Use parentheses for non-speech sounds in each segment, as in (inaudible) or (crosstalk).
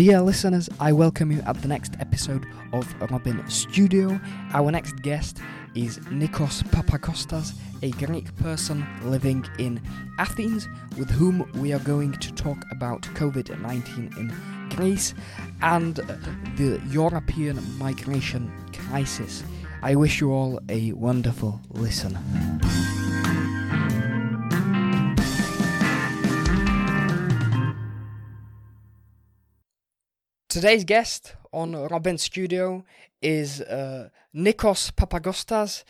Dear listeners, I welcome you at the next episode of Robin Studio. Our next guest is Nikos Papakostas, a Greek person living in Athens, with whom we are going to talk about COVID 19 in Greece and the European migration crisis. I wish you all a wonderful listen. Today's guest on Robin Studio is uh, Nikos Papakostas,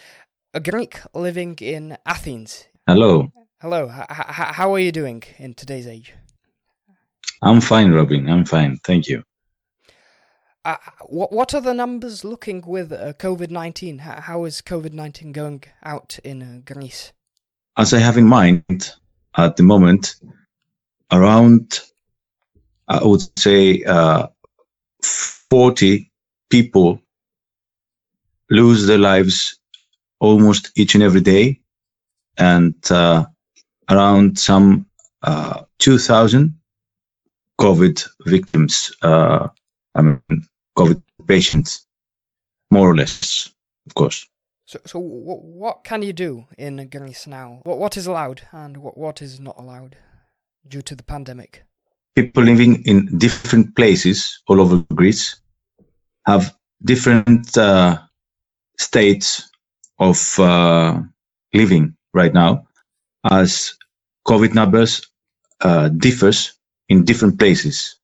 a Greek living in Athens. Hello. Hello. H- h- how are you doing in today's age? I'm fine, Robin. I'm fine. Thank you. Uh, what what are the numbers looking with uh, COVID nineteen? How is COVID nineteen going out in uh, Greece? As I have in mind at the moment, around I would say uh, 40 people lose their lives almost each and every day, and uh, around some uh, 2,000 COVID victims, uh, I mean, COVID patients, more or less, of course. So, so w- what can you do in Greece now? What what is allowed and what what is not allowed due to the pandemic? People living in different places all over Greece have different uh, states of uh, living right now as COVID numbers uh, differs in different places.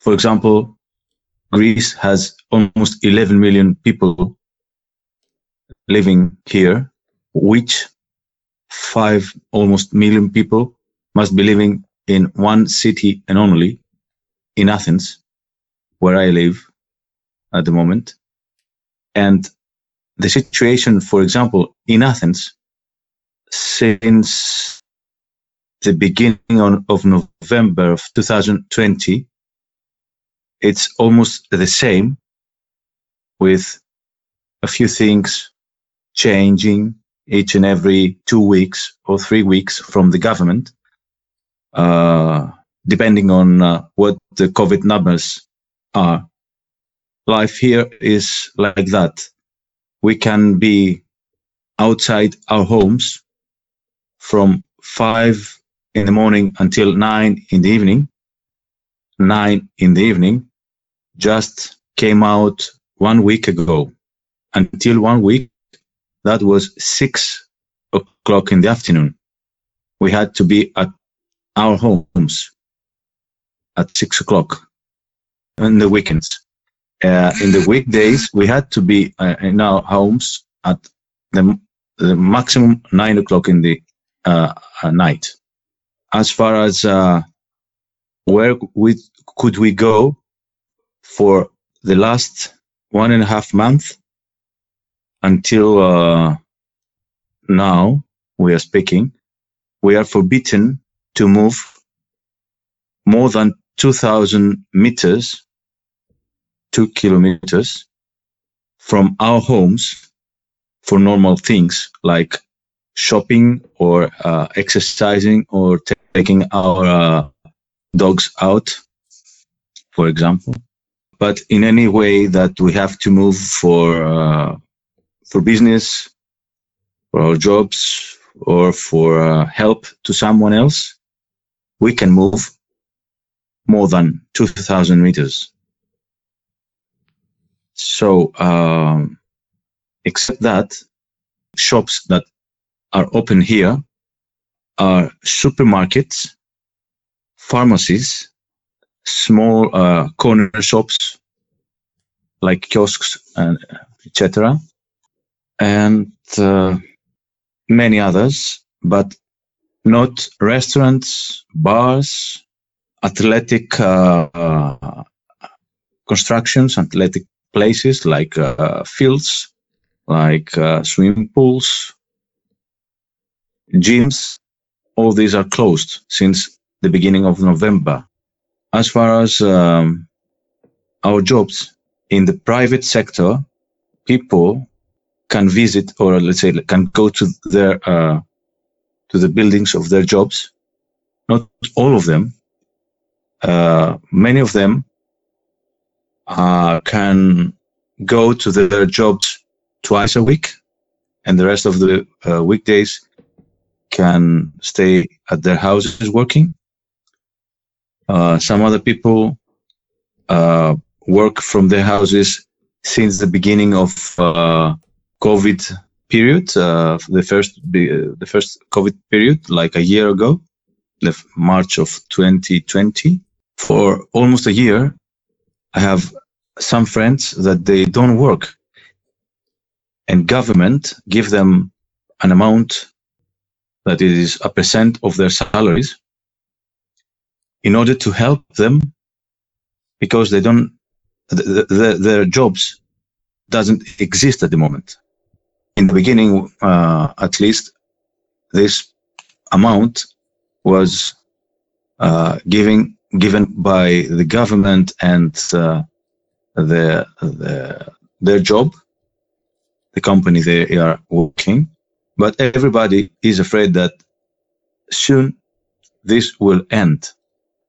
For example, Greece has almost 11 million people living here, which five almost million people must be living in one city and only in Athens, where I live at the moment. And the situation, for example, in Athens, since the beginning of November of 2020, it's almost the same with a few things changing each and every two weeks or three weeks from the government depending on uh, what the COVID numbers are. Life here is like that. We can be outside our homes from five in the morning until nine in the evening. Nine in the evening just came out one week ago. Until one week, that was six o'clock in the afternoon. We had to be at our homes at six o'clock in the weekends. Uh, in the weekdays, we had to be uh, in our homes at the, the maximum nine o'clock in the uh, uh night. As far as uh, where we could we go for the last one and a half month until uh, now we are speaking, we are forbidden to move more than 2000 meters, two kilometers from our homes for normal things like shopping or uh, exercising or taking our uh, dogs out, for example. But in any way that we have to move for uh, for business, for our jobs, or for uh, help to someone else, we can move more than 2000 meters. So, um, except that shops that are open here are supermarkets, pharmacies, small uh, corner shops like kiosks and etc. and uh, many others, but not restaurants, bars, athletic uh, uh, constructions, athletic places like uh, fields, like uh, swimming pools, gyms. All these are closed since the beginning of November. As far as um, our jobs in the private sector, people can visit or let's say can go to their uh, to the buildings of their jobs. Not all of them. Uh, many of them uh, can go to their jobs twice a week, and the rest of the uh, weekdays can stay at their houses working. Uh, some other people uh, work from their houses since the beginning of uh, COVID period, uh, the first the first COVID period, like a year ago, the March of 2020. For almost a year, I have some friends that they don't work, and government give them an amount that is a percent of their salaries in order to help them because they don't the, the, their jobs doesn't exist at the moment in the beginning uh, at least this amount was uh, giving given by the government and uh, the, the their job the company they are working. But everybody is afraid that soon this will end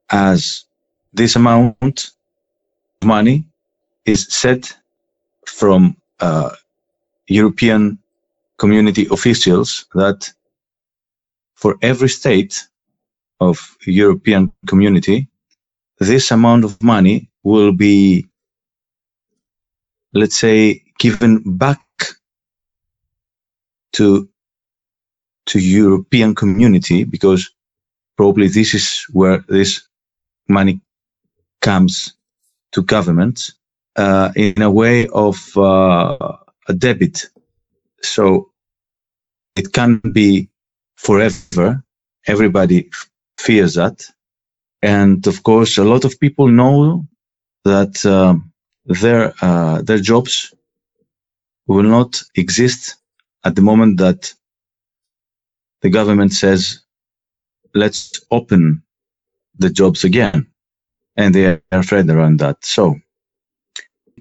as this amount of money is set from uh, European community officials that for every state of European community, this amount of money will be, let's say, given back to to European community because probably this is where this money comes to governments uh, in a way of uh, a debit. So it can be forever. Everybody fears that. And of course, a lot of people know that um, their uh, their jobs will not exist at the moment that the government says, let's open the jobs again. And they are afraid around that. So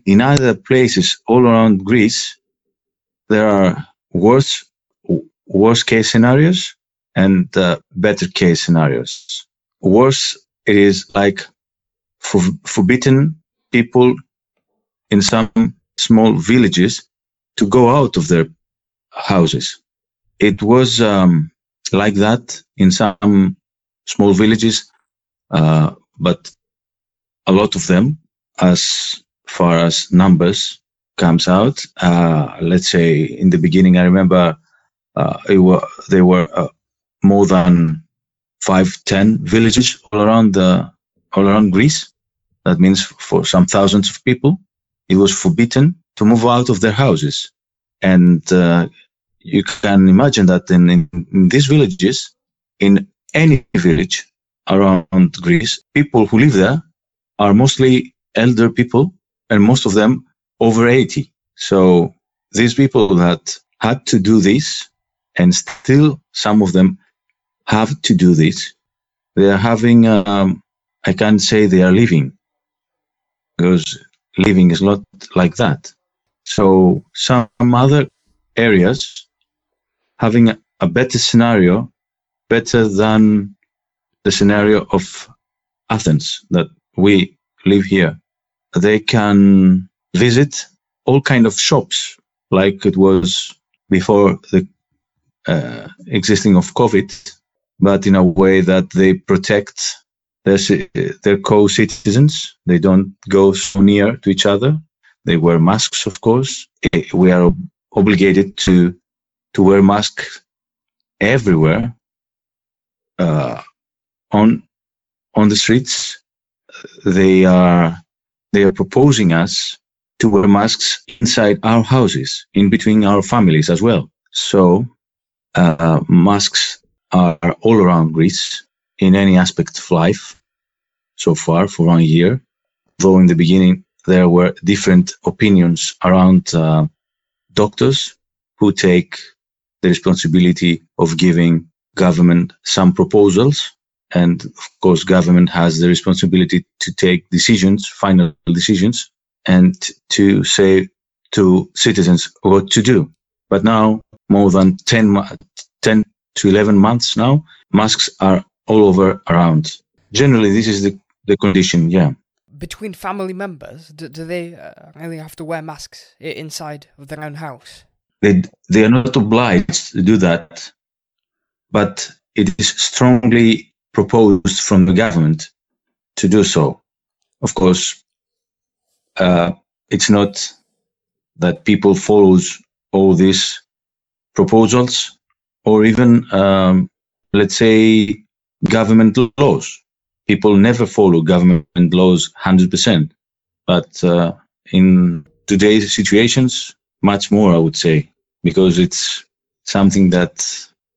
in other places all around Greece, there are worse, worst case scenarios and uh, better case scenarios. Worse, it is like for, forbidden people in some small villages to go out of their houses. It was um, like that in some small villages, uh, but a lot of them, as far as numbers comes out, uh, let's say in the beginning, I remember uh, were, there were uh, more than five, ten villages all around the all around Greece. That means for some thousands of people, it was forbidden to move out of their houses, and uh, you can imagine that in, in, in these villages, in any village around Greece, people who live there are mostly elder people and most of them over 80. So these people that had to do this and still some of them have to do this, they are having, um, I can't say they are living because living is not like that. So some other areas having a better scenario, better than the scenario of Athens that we live here. They can visit all kind of shops like it was before the uh, existing of COVID, but in a way that they protect their, their co-citizens. They don't go so near to each other. They wear masks, of course. We are obligated to to wear masks everywhere uh, on on the streets. They are they are proposing us to wear masks inside our houses, in between our families as well. So uh, masks are all around Greece in any aspect of life so far for one year. Though in the beginning there were different opinions around uh, doctors who take the responsibility of giving government some proposals. And of course, government has the responsibility to take decisions, final decisions, and to say to citizens what to do. But now, more than 10, 10 to 11 months now, masks are all over around. Generally, this is the, the condition, yeah. between family members, do, do they uh, really have to wear masks inside of their own house? They, they are not obliged to do that, but it is strongly proposed from the government to do so. Of course, uh, it's not that people follows all these proposals or even, um, let's say, government laws. People never follow government laws 100%, but uh, in today's situations, much more, I would say, because it's something that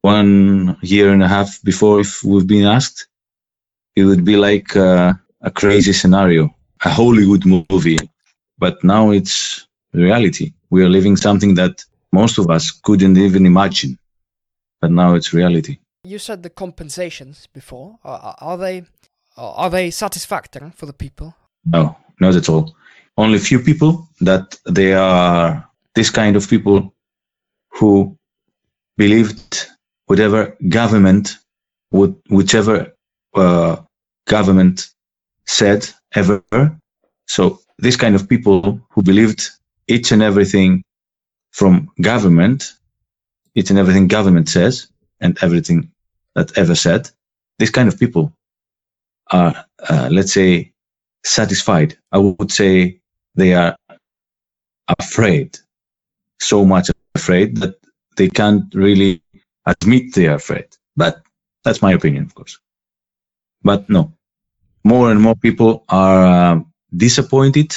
one year and a half before, if we've been asked, it would be like uh, a crazy scenario, a Hollywood movie. But now it's reality. We are living something that most of us couldn't even imagine, but now it's reality. You said the compensations before. Are, are they are they satisfactory for the people? No, not at all. Only few people that they are this kind of people who believed whatever government would whichever uh, government said ever. So this kind of people who believed each and everything from government, each and everything government says, and everything that ever said, this kind of people are, uh, let's say, satisfied. I would say they are afraid, so much afraid that they can't really admit they are afraid. But that's my opinion, of course. But no, more and more people are uh, disappointed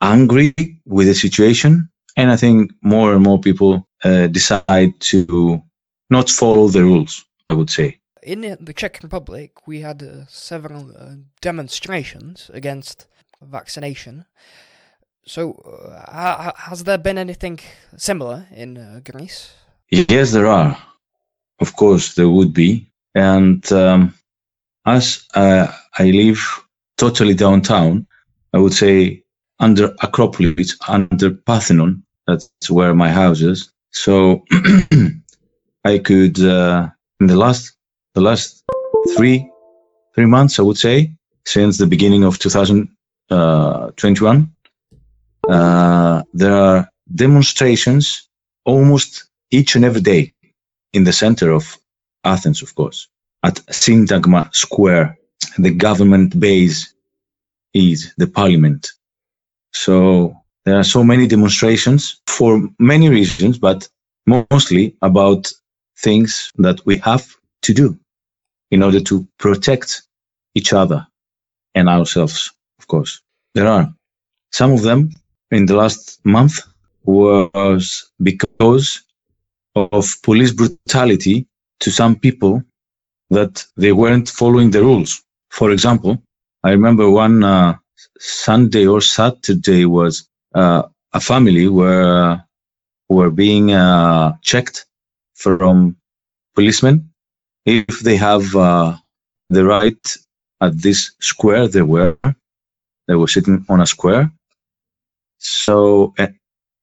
angry with the situation. And I think more and more people uh, decide to not follow the rules, I would say. In the Czech Republic, we had uh, several uh, demonstrations against vaccination. So, uh, has there been anything similar in uh, Greece? Yes, there are. Of course, there would be. And um, as uh, I live totally downtown, I would say under Acropolis, under Parthenon. That's where my house is. So (clears throat) I could, uh, in the last, the last three, three months, I would say, since the beginning of 2021, uh, uh, there are demonstrations almost each and every day in the center of Athens, of course, at Syntagma Square. The government base is the parliament so there are so many demonstrations for many reasons, but mostly about things that we have to do in order to protect each other and ourselves, of course. There are some of them in the last month was because of police brutality to some people that they weren't following the rules. For example, I remember one uh, Sunday or Saturday was uh, a family were were being uh, checked from policemen if they have uh, the right at this square they were they were sitting on a square so uh,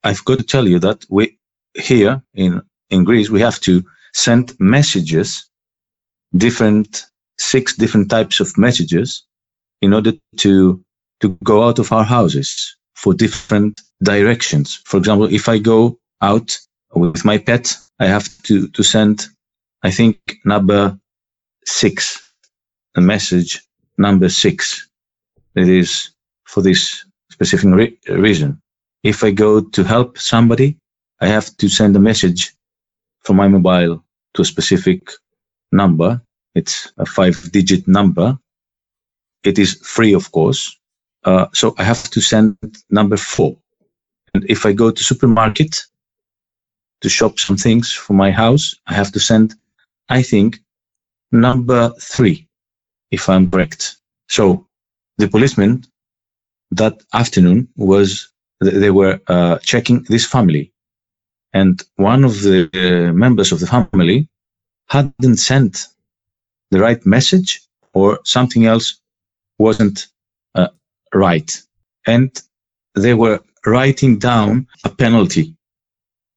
i've got to tell you that we here in in greece we have to send messages different six different types of messages in order to to go out of our houses for different directions. For example, if I go out with my pet, I have to, to send, I think, number six, a message number six. It is for this specific re- reason. If I go to help somebody, I have to send a message from my mobile to a specific number. It's a five digit number. It is free, of course. Uh, so I have to send number four. And if I go to supermarket to shop some things for my house, I have to send, I think, number three, if I'm correct. So the policeman that afternoon was, they were uh, checking this family. And one of the uh, members of the family hadn't sent the right message or something else wasn't right. And they were writing down a penalty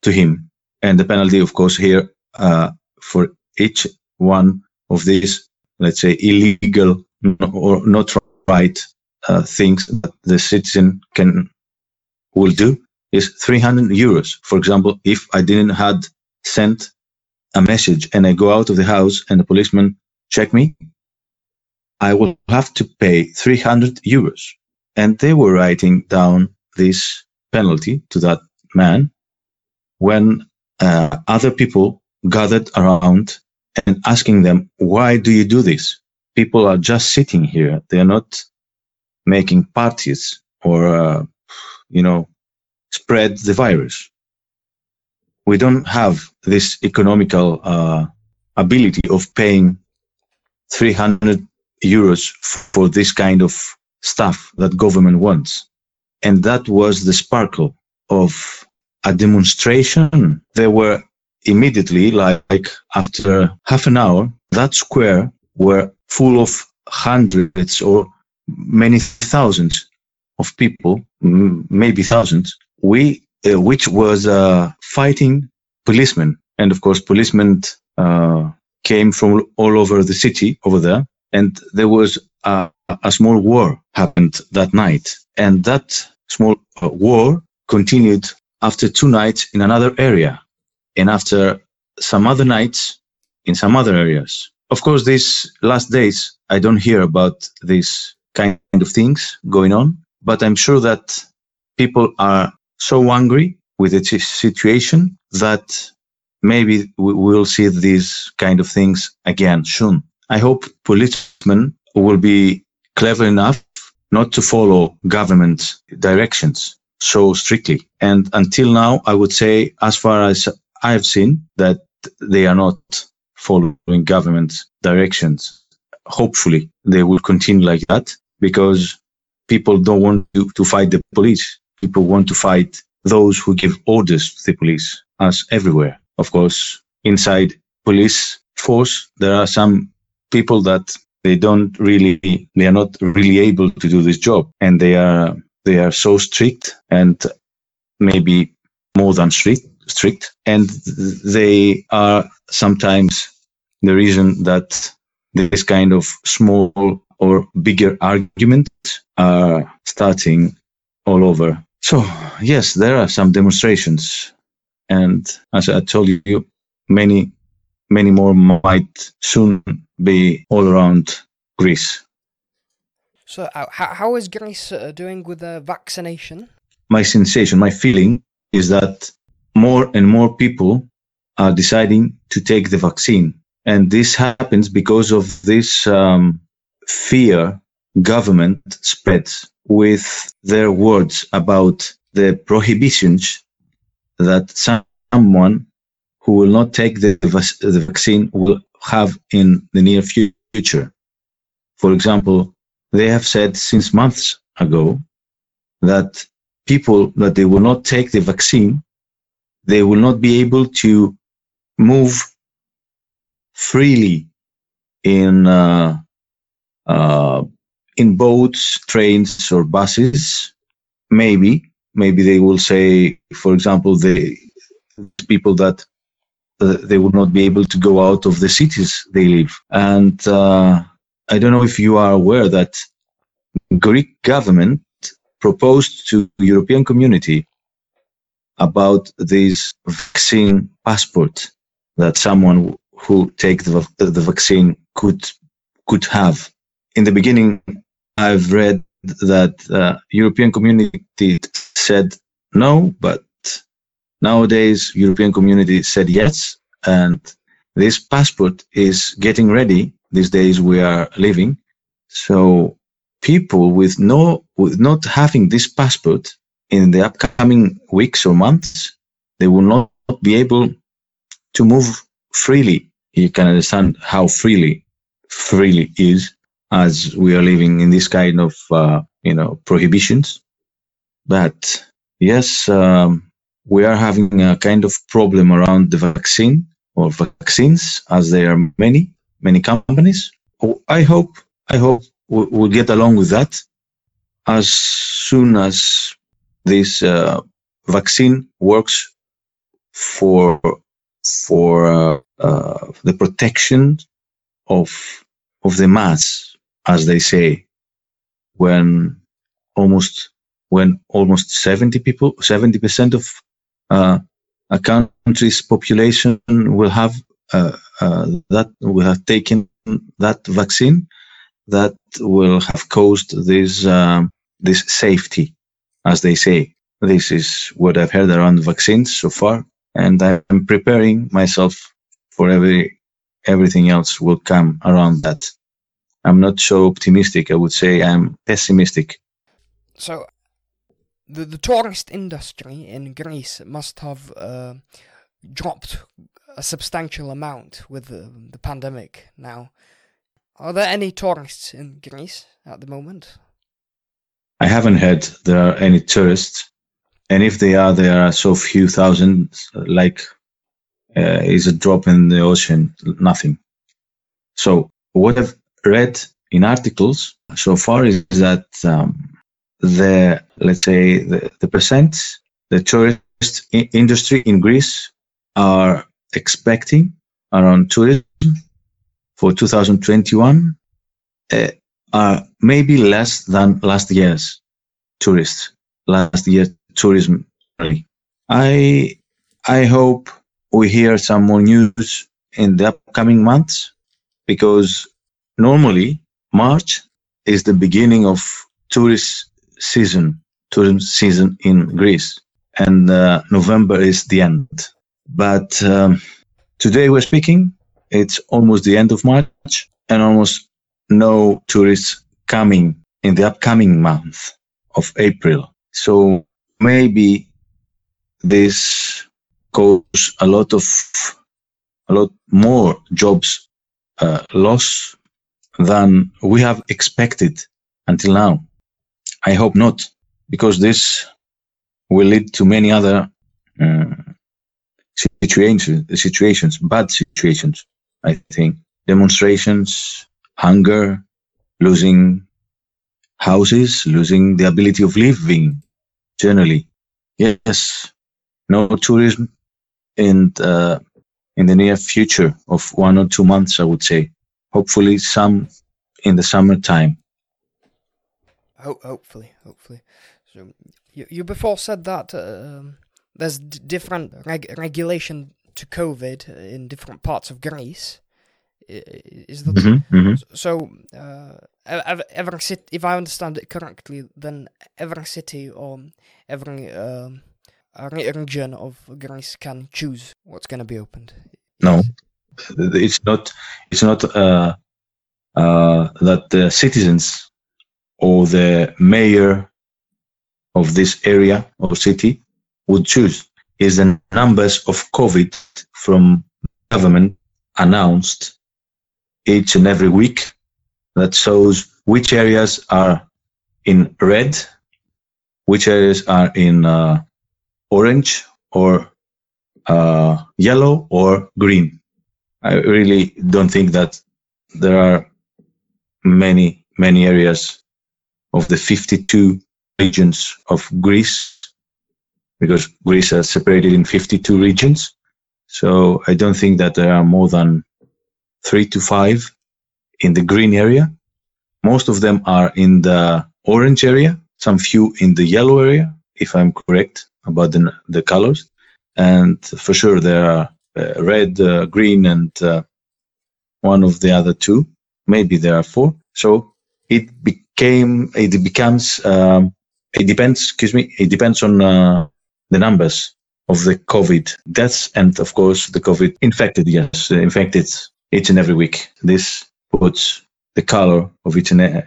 to him. And the penalty, of course, here uh, for each one of these, let's say, illegal or not right uh, things that the citizen can will do is 300 euros. For example, if I didn't had sent a message and I go out of the house and the policeman check me, I will have to pay 300 euros. And they were writing down this penalty to that man when uh, other people gathered around and asking them, why do you do this? People are just sitting here. They are not making parties or, uh, you know, spread the virus. We don't have this economical uh, ability of paying 300 euros for this kind of stuff that government wants. And that was the sparkle of a demonstration. There were immediately, like after half an hour, that square were full of hundreds or many thousands of people, maybe thousands, we, uh, which was uh, fighting policemen. And of course, policemen uh, came from all over the city over there. And there was a, a small war happened that night. And that small uh, war continued after two nights in another area and after some other nights in some other areas. Of course, these last days, I don't hear about these kind of things going on, but I'm sure that people are so angry with the situation that maybe we will see these kind of things again soon. I hope policemen will be clever enough not to follow government directions so strictly. And until now, I would say, as far as I've seen, that they are not following government directions. Hopefully, they will continue like that because people don't want to, to fight the police people want to fight those who give orders to the police, as everywhere. Of course, inside police force, there are some people that they don't really, they are not really able to do this job, and they are they are so strict and maybe more than strict, strict, and they are sometimes the reason that this kind of small or bigger arguments are starting all over so, yes, there are some demonstrations. And as I told you, many, many more might soon be all around Greece. So, uh, how, how is Greece uh, doing with the vaccination? My sensation, my feeling is that more and more people are deciding to take the vaccine. And this happens because of this um, fear government spreads with their words about the prohibitions that someone who will not take the, the vaccine will have in the near future. For example, they have said since months ago that people that they will not take the vaccine, they will not be able to move freely in uh, uh, in boats, trains, or buses, maybe, maybe they will say, for example, the people that uh, they will not be able to go out of the cities they live. And uh, I don't know if you are aware that Greek government proposed to European community about this vaccine passport that someone who take the, the vaccine could could have in the beginning, I've read that uh, European community said no, but nowadays European community said yes, and this passport is getting ready. These days we are living, so people with no with not having this passport in the upcoming weeks or months, they will not be able to move freely. You can understand how freely freely is as we are living in this kind of uh, you know prohibitions. But yes, um, we are having a kind of problem around the vaccine or vaccines, as there are many many companies. I hope I hope we'll get along with that as soon as this uh, vaccine works for for uh, uh, the protection of of the mass as they say. when almost when almost 70 people 70% of uh, a country's population will have uh, uh, that will have taken that vaccine that will have caused this um, this safety as they say this is what i've heard around vaccines so far and i'm preparing myself for every everything else will come around that i'm not so optimistic i would say i'm pessimistic so the, the tourist industry in Greece must have uh, dropped a substantial amount with the, the pandemic now. Are there any tourists in Greece at the moment? I haven't heard there are any tourists, and if they are, there are so few thousands. Like, uh, is a drop in the ocean, nothing. So what I've read in articles so far is that um, the let's say the, the percent the tourist industry in Greece are expecting around tourism for 2021 uh, are maybe less than last year's tourists last year tourism. I i hope we hear some more news in the upcoming months because normally march is the beginning of tourist season, tourism season in Greece, and uh, November is the end. But um, today we're speaking, it's almost the end of March, and almost no tourists coming in the upcoming month of April. So maybe this cause a lot of a lot more jobs uh, loss than we have expected until now. I hope not, because this will lead to many other uh, situations, situations, bad situations. I think demonstrations, hunger, losing houses, losing the ability of living. Generally, yes, no tourism, and uh, in the near future of one or two months, I would say. Hopefully, some in the summertime Ho- hopefully, hopefully. So you, you before said that um, there's d- different reg- regulation to COVID in different parts of Greece. Is that mm-hmm, mm-hmm. so? Uh, every city, if I understand it correctly, then every city or every um, region of Greece can choose what's going to be opened. No, it's not. It's not uh, uh, that the citizens or the mayor of this area or city would choose is the numbers of COVID from government announced each and every week that shows which areas are in red, which areas are in uh, orange or uh, yellow or green. I really don't think that there are many, many areas of the 52 regions of Greece, because Greece is separated in 52 regions. So I don't think that there are more than three to five in the green area. Most of them are in the orange area, some few in the yellow area, if I'm correct about the, the colors. And for sure, there are red, uh, green, and uh, one of the other two. Maybe there are four. So it be- came, it becomes, um, it depends, excuse me, it depends on uh, the numbers of the COVID deaths and, of course, the COVID infected, yes, infected each and every week. This puts the color of each and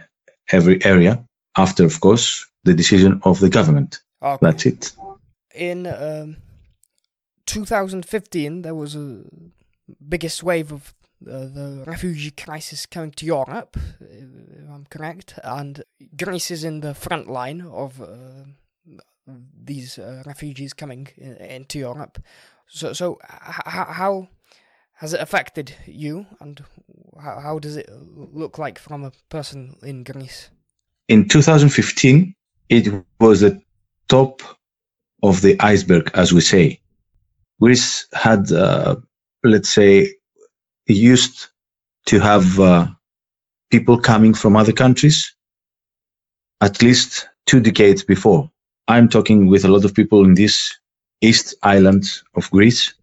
every area after, of course, the decision of the government. Okay. That's it. In um, 2015, there was a biggest wave of uh, the refugee crisis coming to Europe, if I'm correct, and Greece is in the front line of uh, these uh, refugees coming in, into Europe. So, so h- how has it affected you, and how, how does it look like from a person in Greece? In 2015, it was the top of the iceberg, as we say. Greece had, uh, let's say, used to have uh, people coming from other countries at least two decades before. I'm talking with a lot of people in this east island of Greece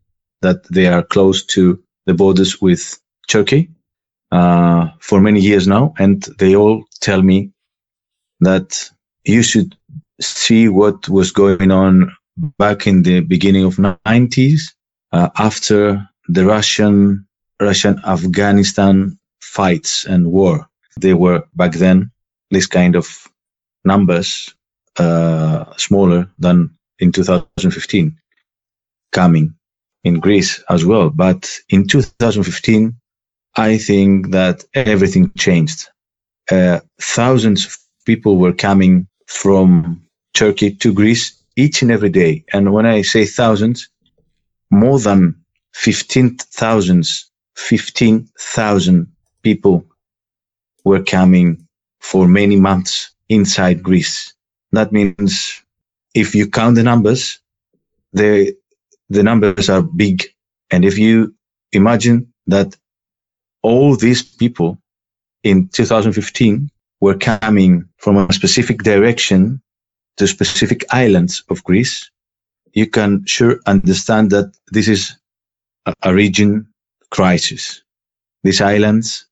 that they are close to the borders with Turkey uh, for many years now, and they all tell me that you should see what was going on back in the beginning of 90s uh, after the Russian Russian Afghanistan fights and war. They were back then this kind of numbers uh, smaller than in 2015 coming in Greece as well. But in 2015, I think that everything changed. Uh, thousands of people were coming from Turkey to Greece each and every day. And when I say thousands, more than 15,000 15,000 people were coming for many months inside Greece. That means if you count the numbers, the, the numbers are big. And if you imagine that all these people in 2015 were coming from a specific direction to specific islands of Greece, you can sure understand that this is a, a region crisis. These islands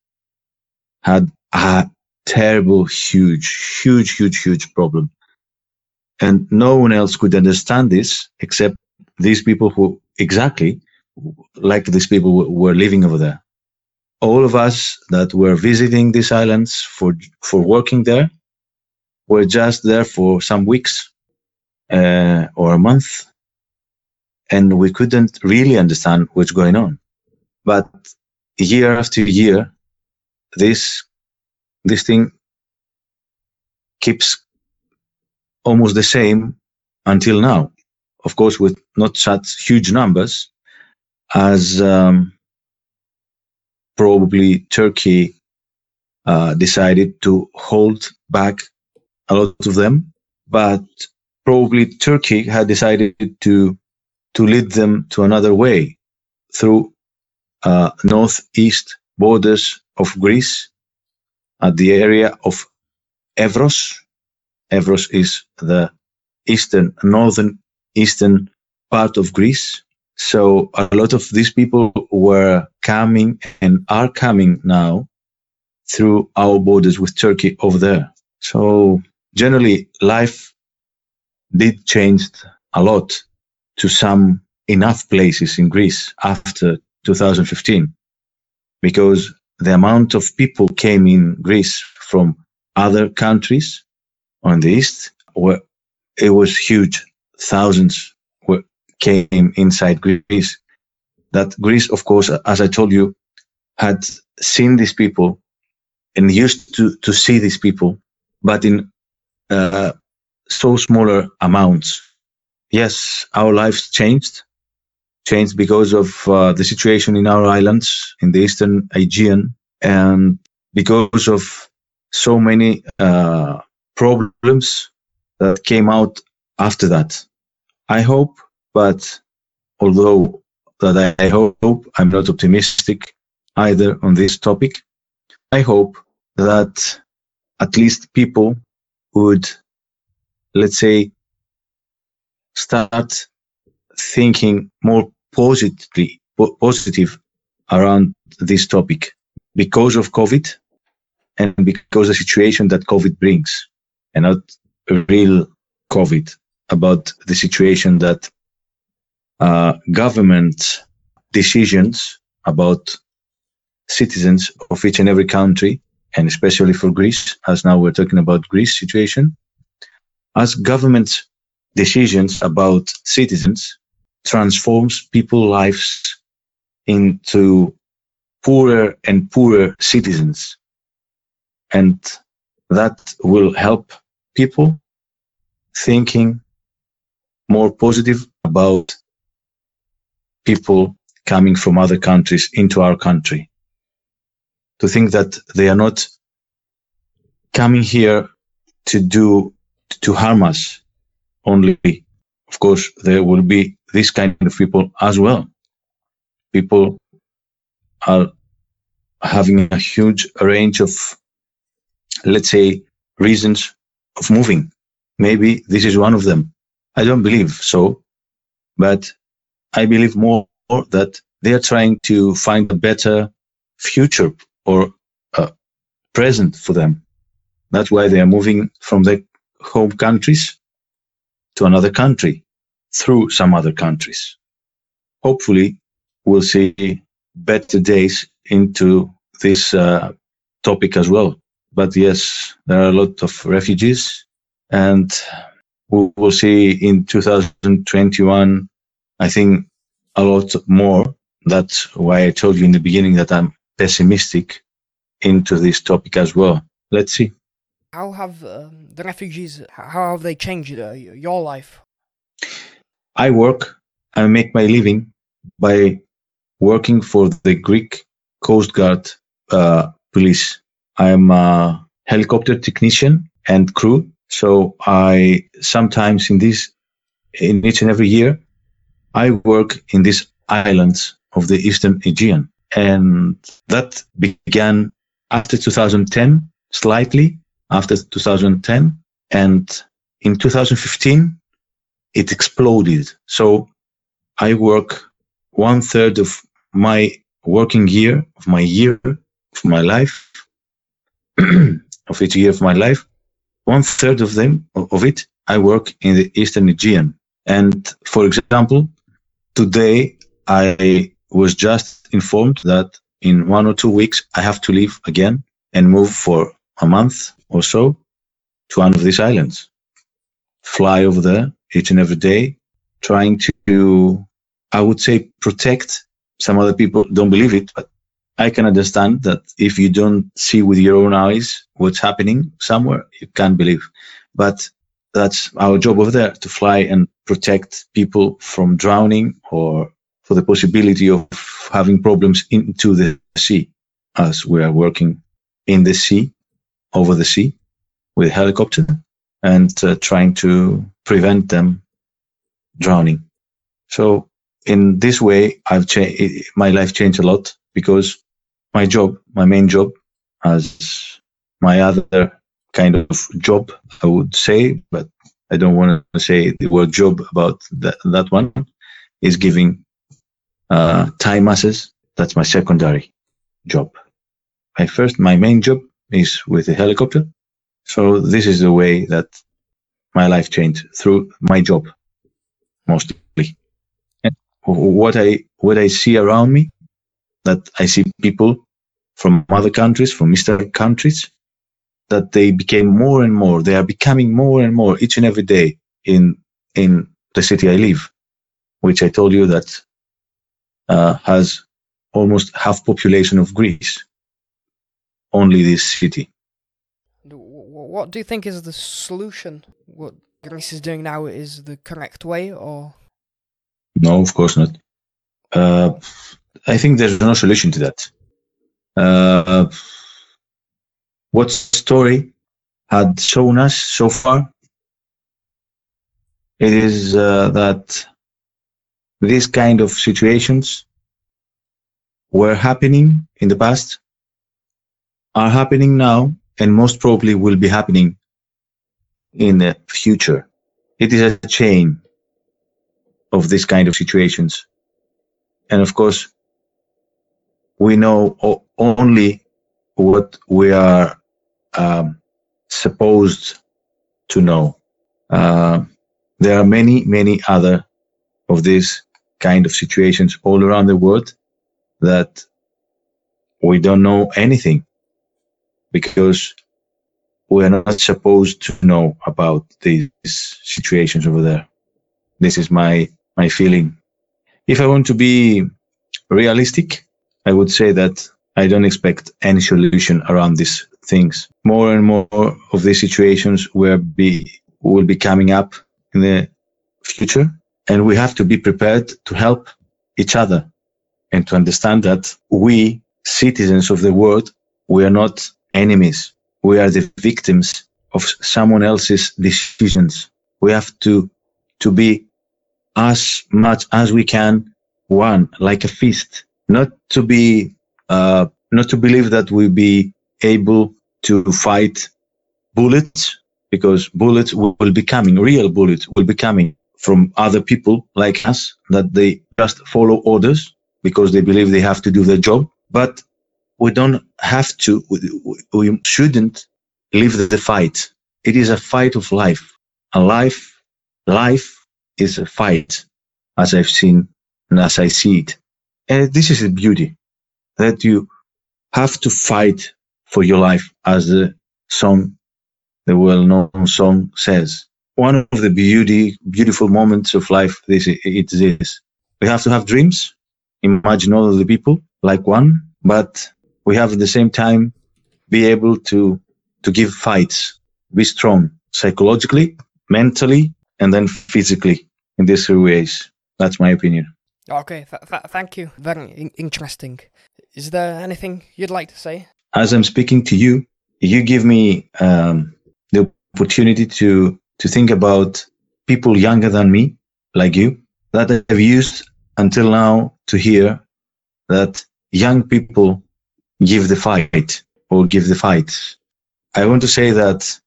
had a terrible, huge, huge, huge, huge problem. And no one else could understand this except these people who exactly like these people were living over there. All of us that were visiting these islands for, for working there were just there for some weeks uh, or a month and we couldn't really understand what's going on. But year after year, this this thing keeps almost the same until now. Of course, with not such huge numbers as um, probably Turkey uh, decided to hold back a lot of them, but probably Turkey had decided to to lead them to another way through uh, northeast borders of Greece at the area of Evros. Evros is the eastern, northern eastern part of Greece. So a lot of these people were coming and are coming now through our borders with Turkey over there. So generally life did change a lot to some enough places in Greece after 2015 because the amount of people came in Greece from other countries on the east were it was huge. Thousands were, came inside Greece. That Greece of course as I told you had seen these people and used to to see these people but in uh, so smaller amounts yes our lives changed changed because of uh, the situation in our islands in the eastern Aegean and because of so many uh, problems that came out after that. I hope, but although that I hope, I'm not optimistic either on this topic. I hope that at least people would, let's say, start thinking more positively positive around this topic. Because of COVID and because the situation that COVID brings and not a real COVID about the situation that uh, government decisions about citizens of each and every country and especially for Greece, as now we're talking about Greece situation, as government decisions about citizens transforms people's lives into poorer and poorer citizens. And that will help people thinking more positive about people coming from other countries into our country. To think that they are not coming here to do, to harm us only. Of course, there will be this kind of people as well. People are having a huge range of, let's say, reasons of moving. Maybe this is one of them. I don't believe so, but I believe more that they are trying to find a better future or a present for them. That's why they are moving from their home countries to another country through some other countries. Hopefully, we'll see better days into this uh, topic as well. But yes, there are a lot of refugees, and we will see in 2021, I think, a lot more. That's why I told you in the beginning that I'm pessimistic into this topic as well. Let's see. How have um, the refugees? How have they changed uh, your life? I work. I make my living by working for the Greek Coast Guard uh, police. I'm a helicopter technician and crew. So I sometimes in this, in each and every year, I work in these islands of the Eastern Aegean. And that began after 2010, slightly after 2010. And in 2015, it exploded. So I work one third of my working year, of my year, of my life, (clears throat) of each year of my life, one third of them, of it, I work in the Eastern Aegean. And for example, today I was just informed that in one or two weeks I have to leave again and move for a month or so to one of these islands. Fly over there each and every day, trying to, I would say, protect. Some other people don't believe it, but I can understand that if you don't see with your own eyes what's happening somewhere, you can't believe. But that's our job over there to fly and protect people from drowning or for the possibility of having problems into the sea as we are working in the sea, over the sea with a helicopter and uh, trying to prevent them drowning. So in this way, I've changed, my life changed a lot because my job, my main job as my other kind of job, I would say, but I don't want to say the word job about that, that one is giving uh, Thai masses. That's my secondary job. My first, my main job is with a helicopter. So this is the way that my life changed through my job, mostly. And what I what I see around me, that I see people from other countries, from Eastern countries, that they became more and more. They are becoming more and more each and every day in in the city I live, which I told you that uh, has almost half population of Greece. Only this city. What do you think is the solution? What Greece is doing now is the correct way, or? No, of course not. Uh, I think there's no solution to that. Uh, what story had shown us so far? It is uh, that these kind of situations were happening in the past, are happening now, and most probably will be happening in the future. It is a chain of this kind of situations. And of course, we know only what we are um, supposed to know. Uh, there are many, many other of these kind of situations all around the world that we don't know anything because we are not supposed to know about these situations over there. This is my, my feeling. If I want to be realistic, I would say that I don't expect any solution around these things. More and more of these situations will be, will be coming up in the future. And we have to be prepared to help each other and to understand that we, citizens of the world, we are not enemies. We are the victims of someone else's decisions. We have to, to be as much as we can one, like a fist, not to be, uh, not to believe that we'll be able to fight bullets because bullets will, be coming, real bullets will be coming from other people like us that they just follow orders because they believe they have to do their job. But we don't have to, we shouldn't leave the fight. It is a fight of life. A life, life is a fight, as I've seen and as I see it. And this is the beauty that you have to fight for your life, as the song, the well-known song says. One of the beauty, beautiful moments of life, this it is. We have to have dreams, imagine all of the people like one, but we have at the same time be able to to give fights, be strong psychologically, mentally, and then physically in these three ways. That's my opinion. Okay, th- th- thank you. Very in- interesting. Is there anything you'd like to say? As I'm speaking to you, you give me um, the opportunity to to think about people younger than me, like you, that I've used until now to hear that young people give the fight or give the fights. I want to say that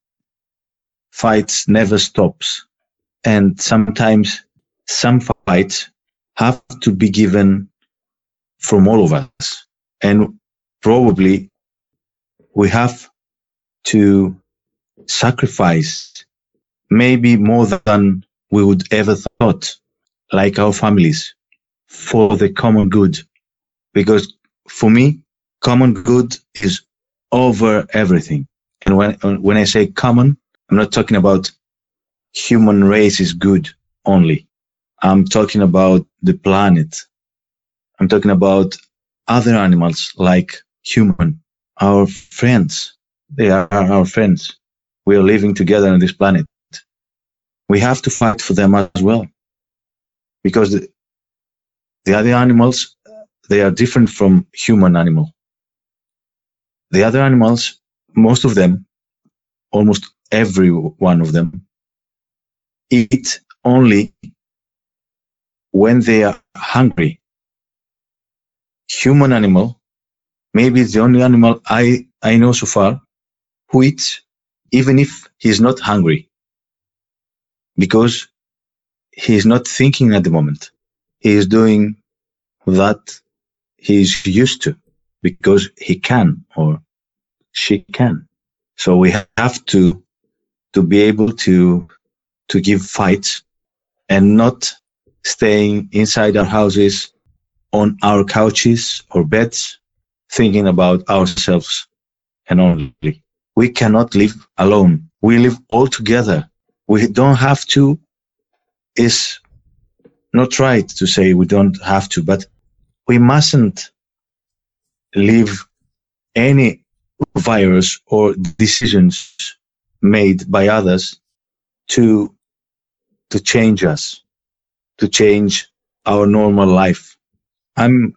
fights never stops. And sometimes some fights have to be given from all of us. And probably we have to sacrifice maybe more than we would ever thought, like our families, for the common good. Because for me, common good is over everything. And when, when I say common, I'm not talking about human race is good only. I'm talking about the planet. I'm talking about other animals like human, our friends. They are our friends. We are living together on this planet. We have to fight for them as well. Because the, the other animals, they are different from human animal. The other animals, most of them, almost every one of them, eat only when they are hungry. Human animal, maybe it's the only animal I, I know so far who eats even if he's not hungry because he's not thinking at the moment. He is doing that he's used to because he can or she can. So we have to, to be able to, to give fights and not staying inside our houses on our couches or beds, thinking about ourselves and only. We cannot live alone. We live all together. We don't have to is not right to say we don't have to, but we mustn't leave any virus or decisions made by others to to change us to change our normal life. I'm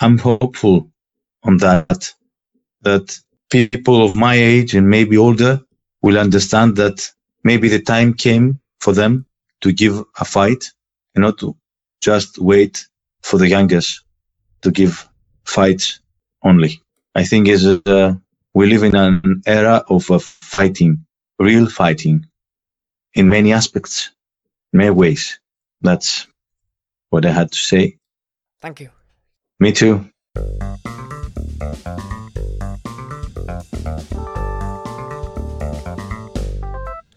i'm hopeful on that that people of my age and maybe older will understand that maybe the time came for them to give a fight and not to just wait for the youngest to give fights only I think is uh, we live in an era of uh, fighting, real fighting, in many aspects, many ways. That's what I had to say. Thank you. Me too.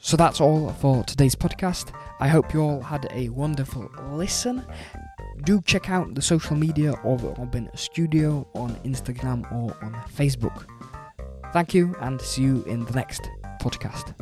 So that's all for today's podcast. I hope you all had a wonderful listen do check out the social media of Robin Studio on Instagram or on Facebook. Thank you and see you in the next podcast.